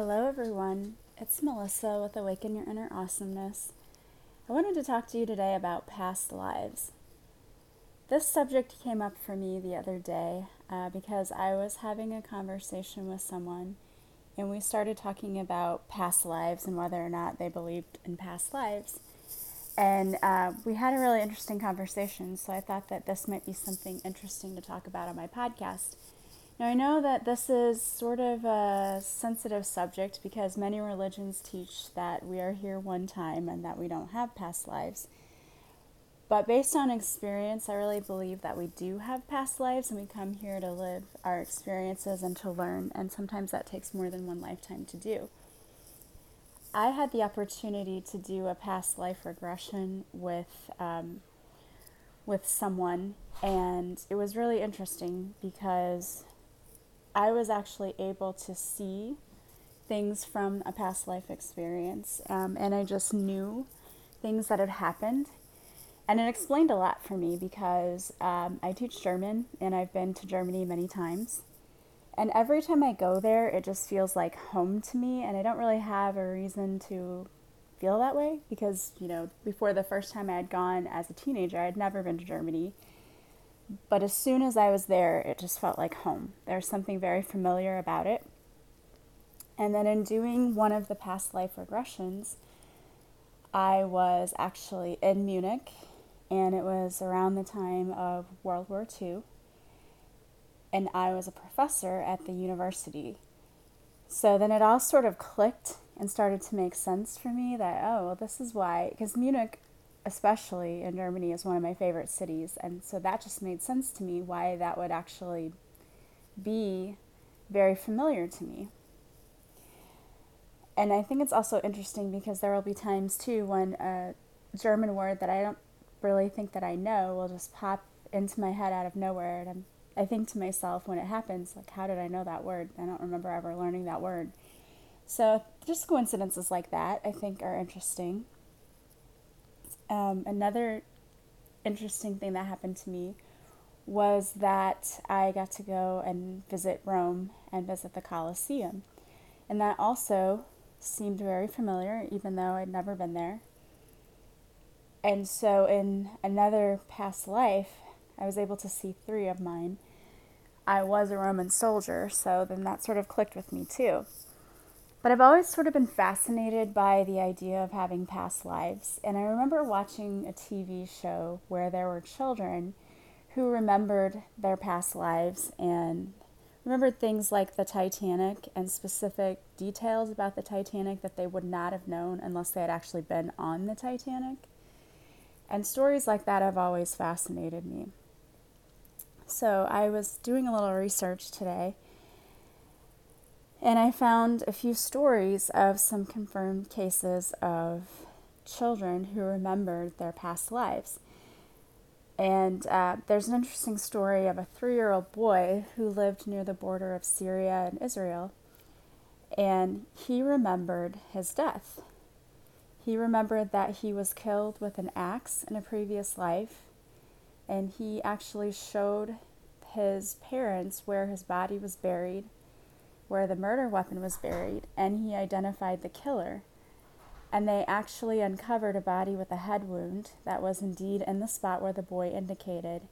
Hello, everyone. It's Melissa with Awaken Your Inner Awesomeness. I wanted to talk to you today about past lives. This subject came up for me the other day uh, because I was having a conversation with someone and we started talking about past lives and whether or not they believed in past lives. And uh, we had a really interesting conversation, so I thought that this might be something interesting to talk about on my podcast. Now, I know that this is sort of a sensitive subject because many religions teach that we are here one time and that we don't have past lives. But based on experience, I really believe that we do have past lives and we come here to live our experiences and to learn, and sometimes that takes more than one lifetime to do. I had the opportunity to do a past life regression with um, with someone, and it was really interesting because I was actually able to see things from a past life experience, um, and I just knew things that had happened. And it explained a lot for me because um, I teach German and I've been to Germany many times. And every time I go there, it just feels like home to me, and I don't really have a reason to feel that way because, you know, before the first time I had gone as a teenager, I had never been to Germany. But as soon as I was there, it just felt like home. There's something very familiar about it. And then in doing one of the past life regressions, I was actually in Munich, and it was around the time of World War II. And I was a professor at the university. So then it all sort of clicked and started to make sense for me that, oh, well, this is why, because Munich especially in Germany, is one of my favorite cities. And so that just made sense to me why that would actually be very familiar to me. And I think it's also interesting because there will be times too when a German word that I don't really think that I know will just pop into my head out of nowhere. And I think to myself when it happens, like, how did I know that word? I don't remember ever learning that word. So just coincidences like that I think are interesting. Um, another interesting thing that happened to me was that I got to go and visit Rome and visit the Colosseum. And that also seemed very familiar, even though I'd never been there. And so, in another past life, I was able to see three of mine. I was a Roman soldier, so then that sort of clicked with me too. But I've always sort of been fascinated by the idea of having past lives. And I remember watching a TV show where there were children who remembered their past lives and remembered things like the Titanic and specific details about the Titanic that they would not have known unless they had actually been on the Titanic. And stories like that have always fascinated me. So I was doing a little research today and I found a few stories of some confirmed cases of children who remembered their past lives. And uh, there's an interesting story of a three year old boy who lived near the border of Syria and Israel. And he remembered his death. He remembered that he was killed with an axe in a previous life. And he actually showed his parents where his body was buried where the murder weapon was buried, and he identified the killer. And they actually uncovered a body with a head wound that was indeed in the spot where the boy indicated.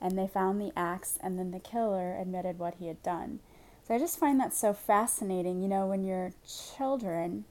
And they found the axe, and then the killer admitted what he had done. So I just find that so fascinating. You know, when you're children,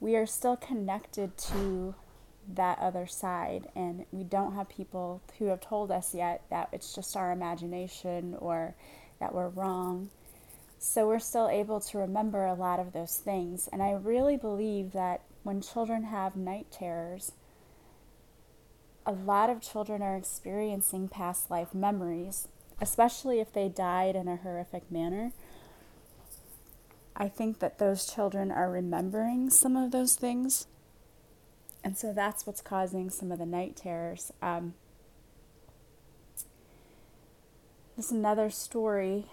we are still connected to that other side, and we don't have people who have told us yet that it's just our imagination or that we're wrong. So we're still able to remember a lot of those things. And I really believe that when children have night terrors, a lot of children are experiencing past life memories, especially if they died in a horrific manner. I think that those children are remembering some of those things. And so that's what's causing some of the night terrors. Um, there's another story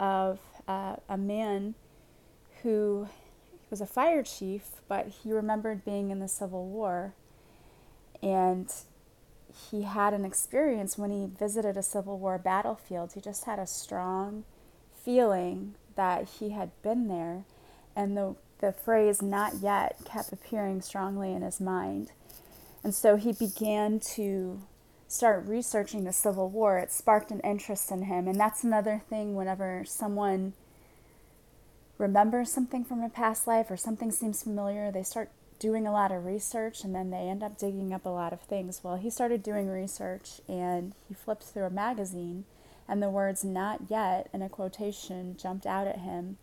of uh, a man who was a fire chief, but he remembered being in the Civil War. And he had an experience when he visited a Civil War battlefield. He just had a strong feeling that he had been there And the, the phrase not yet kept appearing strongly in his mind. And so he began to start researching the Civil War. It sparked an interest in him. And that's another thing whenever someone remembers something from a past life or something seems familiar, they start doing a lot of research and then they end up digging up a lot of things. Well, he started doing research and he flipped through a magazine and the words not yet in a quotation jumped out at him.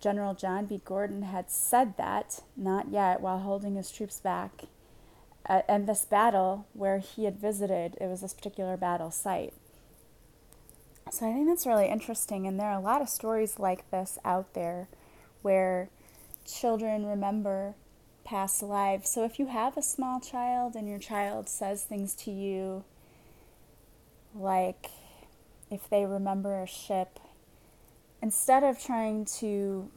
General John B. Gordon had said that, not yet, while holding his troops back. And this battle where he had visited, it was this particular battle site. So I think that's really interesting, and there are a lot of stories like this out there where children remember past lives. So if you have a small child and your child says things to you like if they remember a ship, instead of trying to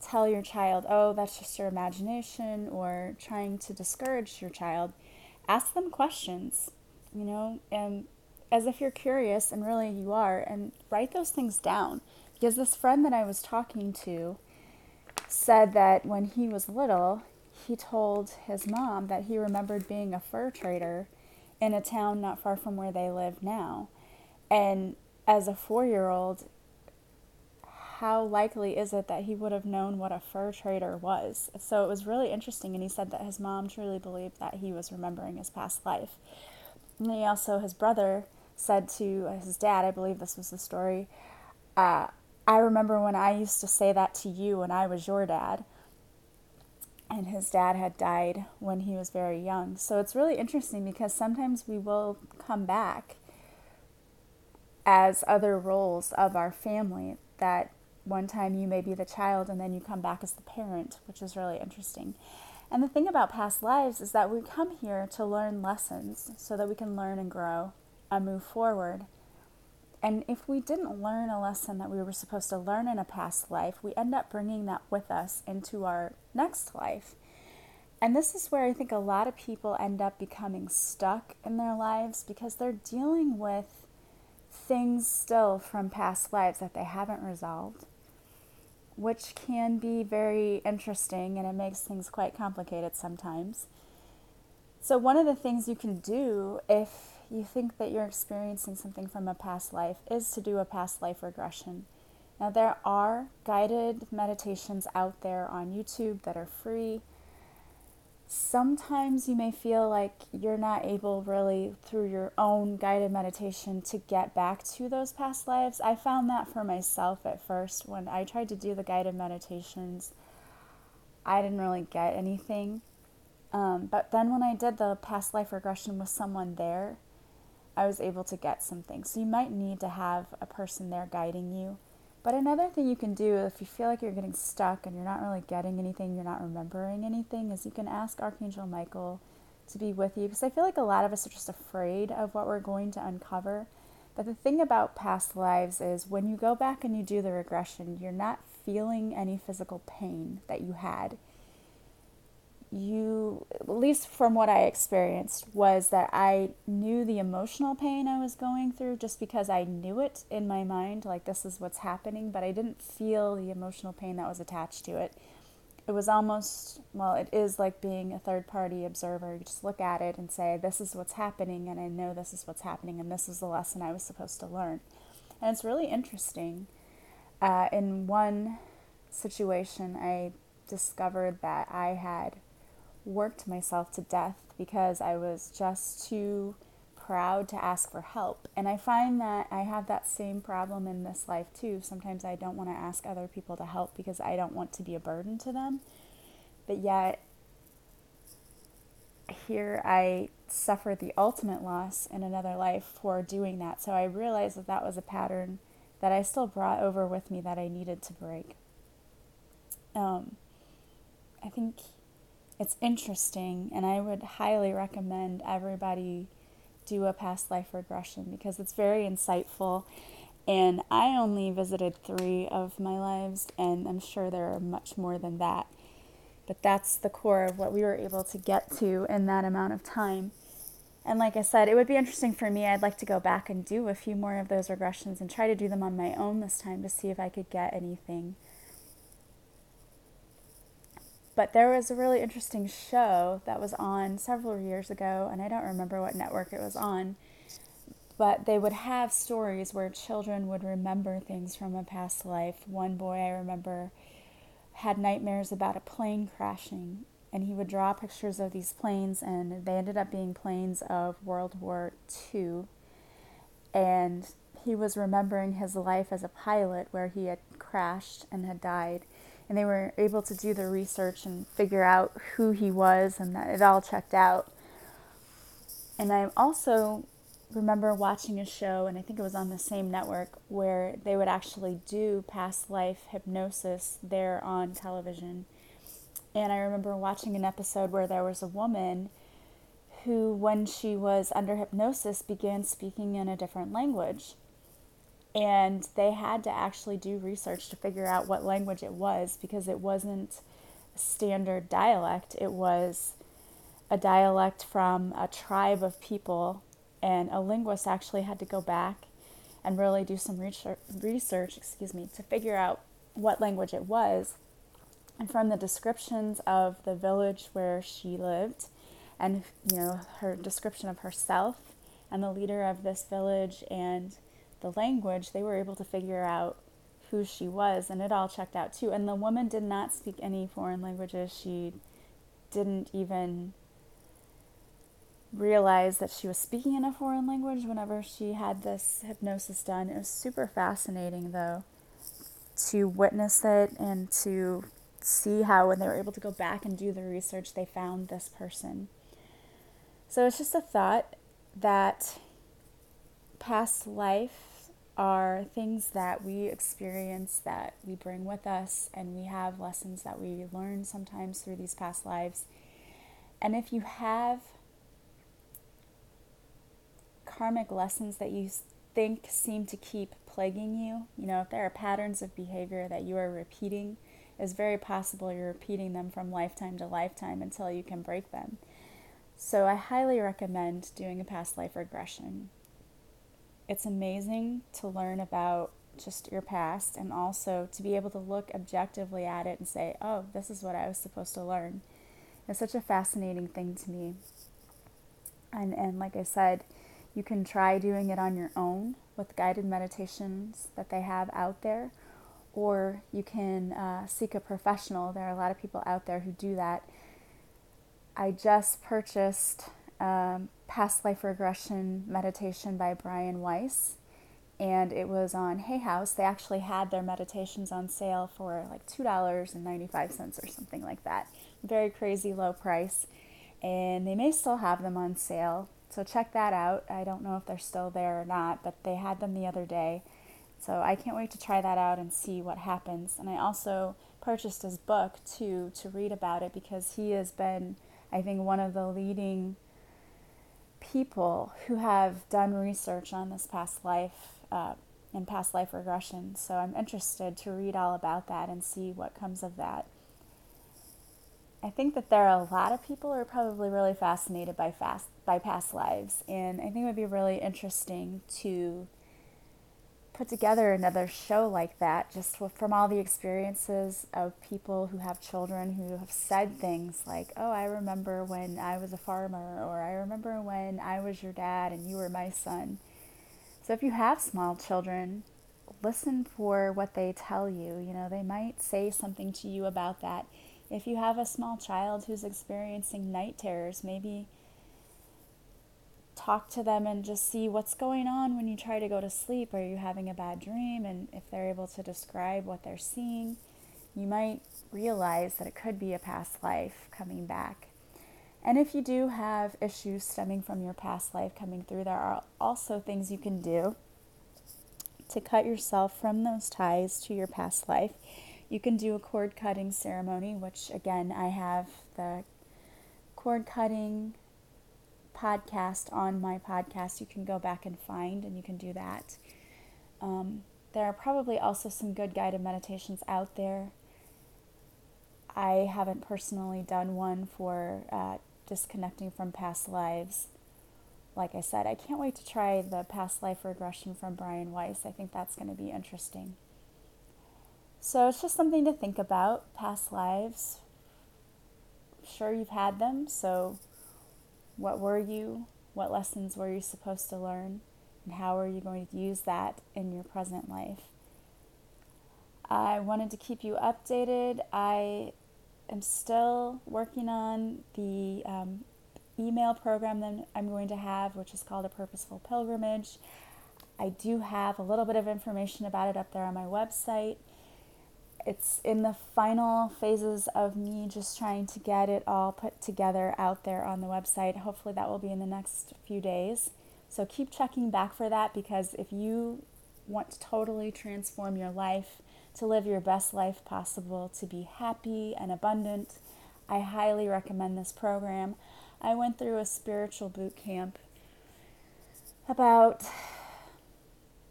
tell your child, oh, that's just your imagination, or trying to discourage your child, ask them questions, you know, and as if you're curious, and really you are, and write those things down. Because this friend that I was talking to, said that when he was little, he told his mom that he remembered being a fur trader in a town not far from where they live now. And as a four year old, how likely is it that he would have known what a fur trader was? So it was really interesting. And he said that his mom truly believed that he was remembering his past life. And he also, his brother, said to his dad, I believe this was the story, uh, I remember when I used to say that to you when I was your dad. And his dad had died when he was very young. So it's really interesting because sometimes we will come back as other roles of our family. That one time you may be the child and then you come back as the parent, which is really interesting. And the thing about past lives is that we come here to learn lessons so that we can learn and grow and move forward. And if we didn't learn a lesson that we were supposed to learn in a past life, we end up bringing that with us into our next life. And this is where I think a lot of people end up becoming stuck in their lives because they're dealing with things still from past lives that they haven't resolved, which can be very interesting and it makes things quite complicated sometimes. So, one of the things you can do if you think that you're experiencing something from a past life is to do a past life regression. Now, there are guided meditations out there on YouTube that are free. Sometimes you may feel like you're not able, really, through your own guided meditation, to get back to those past lives. I found that for myself at first. When I tried to do the guided meditations, I didn't really get anything. Um, but then when I did the past life regression with someone there, I was able to get something. So you might need to have a person there guiding you. But another thing you can do if you feel like you're getting stuck and you're not really getting anything, you're not remembering anything, is you can ask Archangel Michael to be with you. Because I feel like a lot of us are just afraid of what we're going to uncover. But the thing about past lives is when you go back and you do the regression, you're not feeling any physical pain that you had you, at least from what I experienced, was that I knew the emotional pain I was going through just because I knew it in my mind, like this is what's happening, but I didn't feel the emotional pain that was attached to it. It was almost, well, it is like being a third party observer. You just look at it and say, this is what's happening, and I know this is what's happening, and this is the lesson I was supposed to learn. And it's really interesting. Uh, in one situation, I discovered that I had worked myself to death because I was just too proud to ask for help. And I find that I have that same problem in this life too. Sometimes I don't want to ask other people to help because I don't want to be a burden to them. But yet, here I suffered the ultimate loss in another life for doing that. So I realized that that was a pattern that I still brought over with me that I needed to break. Um, I think it's interesting, and I would highly recommend everybody do a past life regression because it's very insightful. And I only visited three of my lives, and I'm sure there are much more than that. But that's the core of what we were able to get to in that amount of time. And like I said, it would be interesting for me. I'd like to go back and do a few more of those regressions and try to do them on my own this time to see if I could get anything but there was a really interesting show that was on several years ago, and I don't remember what network it was on. But they would have stories where children would remember things from a past life. One boy I remember had nightmares about a plane crashing, and he would draw pictures of these planes, and they ended up being planes of World War II. And he was remembering his life as a pilot where he had crashed and had died and they were able to do the research and figure out who he was and that it all checked out. And I also remember watching a show, and I think it was on the same network, where they would actually do past life hypnosis there on television. And I remember watching an episode where there was a woman who, when she was under hypnosis, began speaking in a different language and they had to actually do research to figure out what language it was because it wasn't standard dialect. It was a dialect from a tribe of people, and a linguist actually had to go back and really do some research, research excuse me, to figure out what language it was. And from the descriptions of the village where she lived, and you know her description of herself and the leader of this village and the language, they were able to figure out who she was, and it all checked out too. And the woman did not speak any foreign languages. She didn't even realize that she was speaking in a foreign language whenever she had this hypnosis done. It was super fascinating, though, to witness it and to see how, when they were able to go back and do the research, they found this person. So it's just a thought that past life are things that we experience that we bring with us, and we have lessons that we learn sometimes through these past lives. And if you have karmic lessons that you think seem to keep plaguing you, you know, if there are patterns of behavior that you are repeating, it's very possible you're repeating them from lifetime to lifetime until you can break them. So I highly recommend doing a past life regression it's amazing to learn about just your past and also to be able to look objectively at it and say, oh, this is what I was supposed to learn. It's such a fascinating thing to me. And, and like I said, you can try doing it on your own with guided meditations that they have out there, or you can uh, seek a professional. There are a lot of people out there who do that. I just purchased um, Past Life Regression Meditation by Brian Weiss, and it was on Hay House. They actually had their meditations on sale for like $2.95 or something like that. Very crazy low price, and they may still have them on sale. So check that out. I don't know if they're still there or not, but they had them the other day. So I can't wait to try that out and see what happens. And I also purchased his book too to read about it because he has been, I think, one of the leading people who have done research on this past life uh, and past life regression. So I'm interested to read all about that and see what comes of that. I think that there are a lot of people who are probably really fascinated by fast by past lives, and I think it would be really interesting to put together another show like that, just from all the experiences of people who have children who have said things like, Oh, I remember when I was a farmer, or I remember when I was your dad and you were my son. So if you have small children, listen for what they tell you. You know, they might say something to you about that. If you have a small child who's experiencing night terrors, maybe talk to them and just see what's going on when you try to go to sleep. Are you having a bad dream? And if they're able to describe what they're seeing, you might realize that it could be a past life coming back. And if you do have issues stemming from your past life coming through, there are also things you can do to cut yourself from those ties to your past life. You can do a cord cutting ceremony, which again, I have the cord cutting podcast on my podcast you can go back and find, and you can do that. Um, there are probably also some good guided meditations out there. I haven't personally done one for uh, disconnecting from past lives. Like I said, I can't wait to try the past life regression from Brian Weiss. I think that's going to be interesting. So it's just something to think about past lives. sure you've had them. So, what were you? What lessons were you supposed to learn? And how are you going to use that in your present life? I wanted to keep you updated. I am still working on the um, email program that I'm going to have, which is called a Purposeful Pilgrimage. I do have a little bit of information about it up there on my website. It's in the final phases of me just trying to get it all put together out there on the website. Hopefully, that will be in the next few days. So, keep checking back for that because if you want to totally transform your life, to live your best life possible, to be happy and abundant, I highly recommend this program. I went through a spiritual boot camp about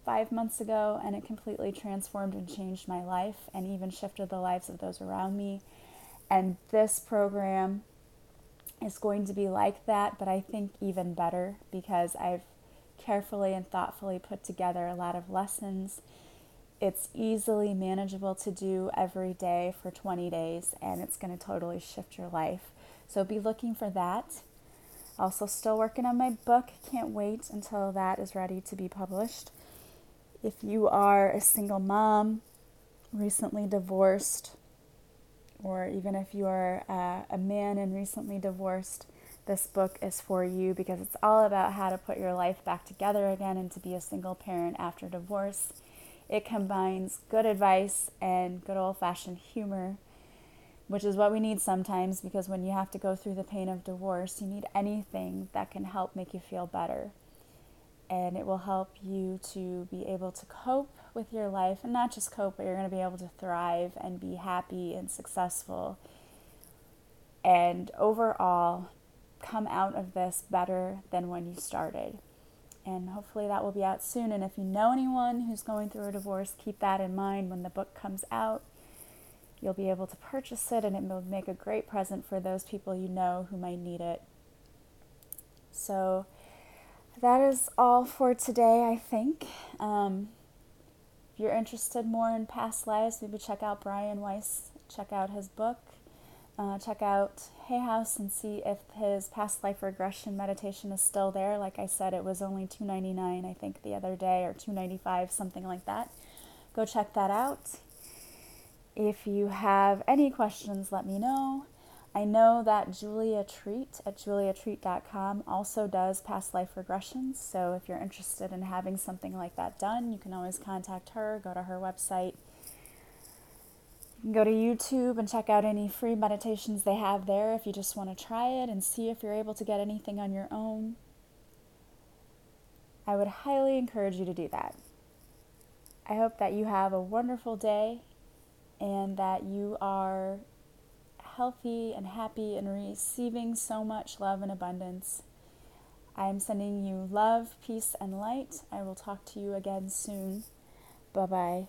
five months ago, and it completely transformed and changed my life and even shifted the lives of those around me. And this program is going to be like that, but I think even better because I've carefully and thoughtfully put together a lot of lessons. It's easily manageable to do every day for 20 days, and it's going to totally shift your life. So be looking for that. Also, still working on my book. Can't wait until that is ready to be published. If you are a single mom, recently divorced, or even if you are uh, a man and recently divorced, this book is for you because it's all about how to put your life back together again and to be a single parent after divorce. It combines good advice and good old fashioned humor which is what we need sometimes because when you have to go through the pain of divorce, you need anything that can help make you feel better. And it will help you to be able to cope with your life and not just cope, but you're going to be able to thrive and be happy and successful. And overall, come out of this better than when you started. And hopefully that will be out soon. And if you know anyone who's going through a divorce, keep that in mind when the book comes out You'll be able to purchase it and it will make a great present for those people you know who might need it. So that is all for today, I think. Um, if you're interested more in past lives, maybe check out Brian Weiss, check out his book, uh, check out Hay House and see if his past life regression meditation is still there. Like I said, it was only $2.99, I think, the other day, or $2.95, something like that. Go check that out. If you have any questions, let me know. I know that Julia Treat at juliatreat.com also does past life regressions. So if you're interested in having something like that done, you can always contact her, go to her website. Go to YouTube and check out any free meditations they have there if you just want to try it and see if you're able to get anything on your own. I would highly encourage you to do that. I hope that you have a wonderful day and that you are healthy and happy and receiving so much love and abundance. I am sending you love, peace, and light. I will talk to you again soon. Bye bye.